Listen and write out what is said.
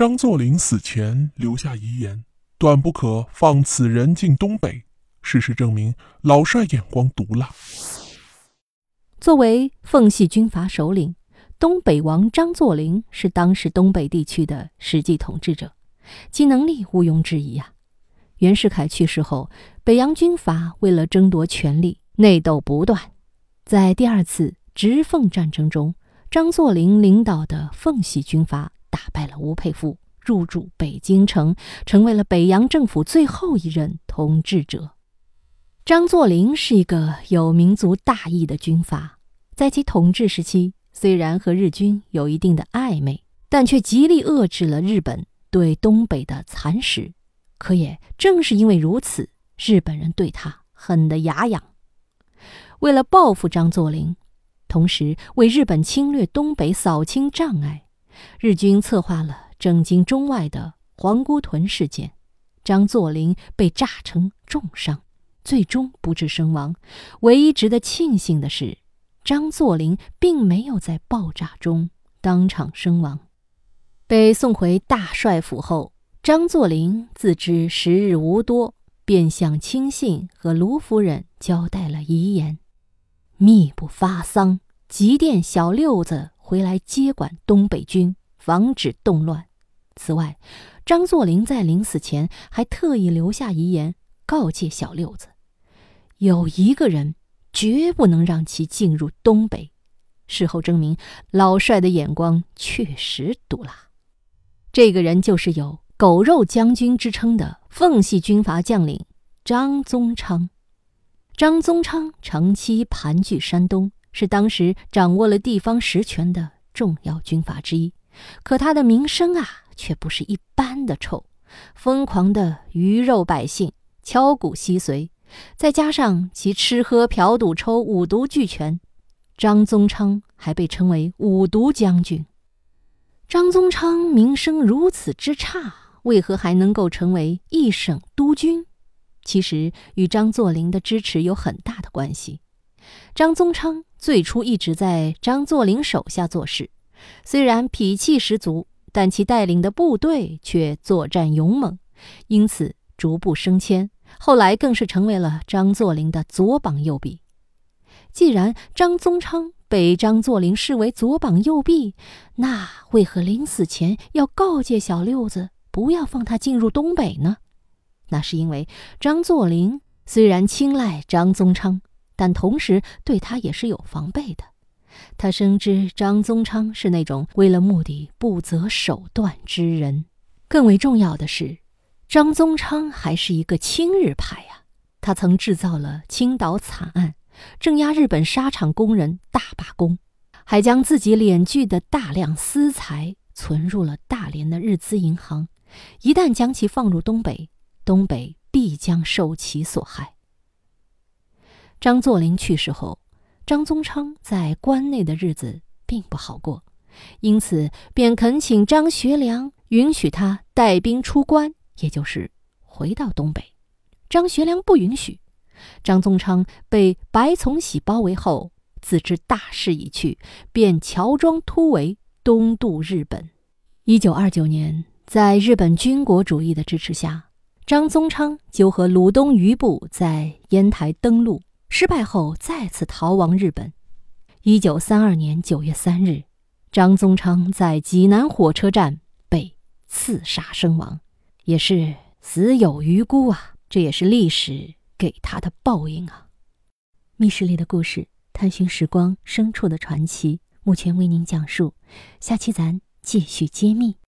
张作霖死前留下遗言，断不可放此人进东北。事实证明，老帅眼光毒辣。作为奉系军阀首领，东北王张作霖是当时东北地区的实际统治者，其能力毋庸置疑啊。袁世凯去世后，北洋军阀为了争夺权力，内斗不断。在第二次直奉战争中，张作霖领导的奉系军阀打败了吴佩孚，入驻北京城，成为了北洋政府最后一任统治者。张作霖是一个有民族大义的军阀，在其统治时期，虽然和日军有一定的暧昧，但却极力遏制了日本对东北的蚕食。可也正是因为如此，日本人对他恨得牙痒。为了报复张作霖，同时为日本侵略东北扫清障碍，日军策划了震惊中外的皇姑屯事件。张作霖被炸成重伤，最终不治身亡。唯一值得庆幸的是，张作霖并没有在爆炸中当场身亡。被送回大帅府后。张作霖自知时日无多，便向亲信和卢夫人交代了遗言，密不发丧，急电小六子回来接管东北军，防止动乱。此外，张作霖在临死前还特意留下遗言，告诫小六子：有一个人绝不能让其进入东北。事后证明，老帅的眼光确实毒辣。这个人就是有。狗肉将军之称的奉系军阀将领张宗昌，张宗昌长期盘踞山东，是当时掌握了地方实权的重要军阀之一。可他的名声啊，却不是一般的臭。疯狂的鱼肉百姓，敲鼓吸髓，再加上其吃喝嫖赌抽五毒俱全，张宗昌还被称为五毒将军。张宗昌名声如此之差。为何还能够成为一省督军？其实与张作霖的支持有很大的关系。张宗昌最初一直在张作霖手下做事，虽然脾气十足，但其带领的部队却作战勇猛，因此逐步升迁。后来更是成为了张作霖的左膀右臂。既然张宗昌被张作霖视为左膀右臂，那为何临死前要告诫小六子？不要放他进入东北呢？那是因为张作霖虽然青睐张宗昌，但同时对他也是有防备的。他深知张宗昌是那种为了目的不择手段之人。更为重要的是，张宗昌还是一个亲日派呀。他曾制造了青岛惨案，镇压日本沙场工人大罢工，还将自己敛聚的大量私财存入了大连的日资银行。一旦将其放入东北，东北必将受其所害。张作霖去世后，张宗昌在关内的日子并不好过，因此便恳请张学良允许他带兵出关，也就是回到东北。张学良不允许，张宗昌被白崇禧包围后，自知大势已去，便乔装突围东渡日本。一九二九年。在日本军国主义的支持下，张宗昌就和鲁东余部在烟台登陆，失败后再次逃亡日本。一九三二年九月三日，张宗昌在济南火车站被刺杀身亡，也是死有余辜啊！这也是历史给他的报应啊！密室里的故事，探寻时光深处的传奇，目前为您讲述，下期咱继续揭秘。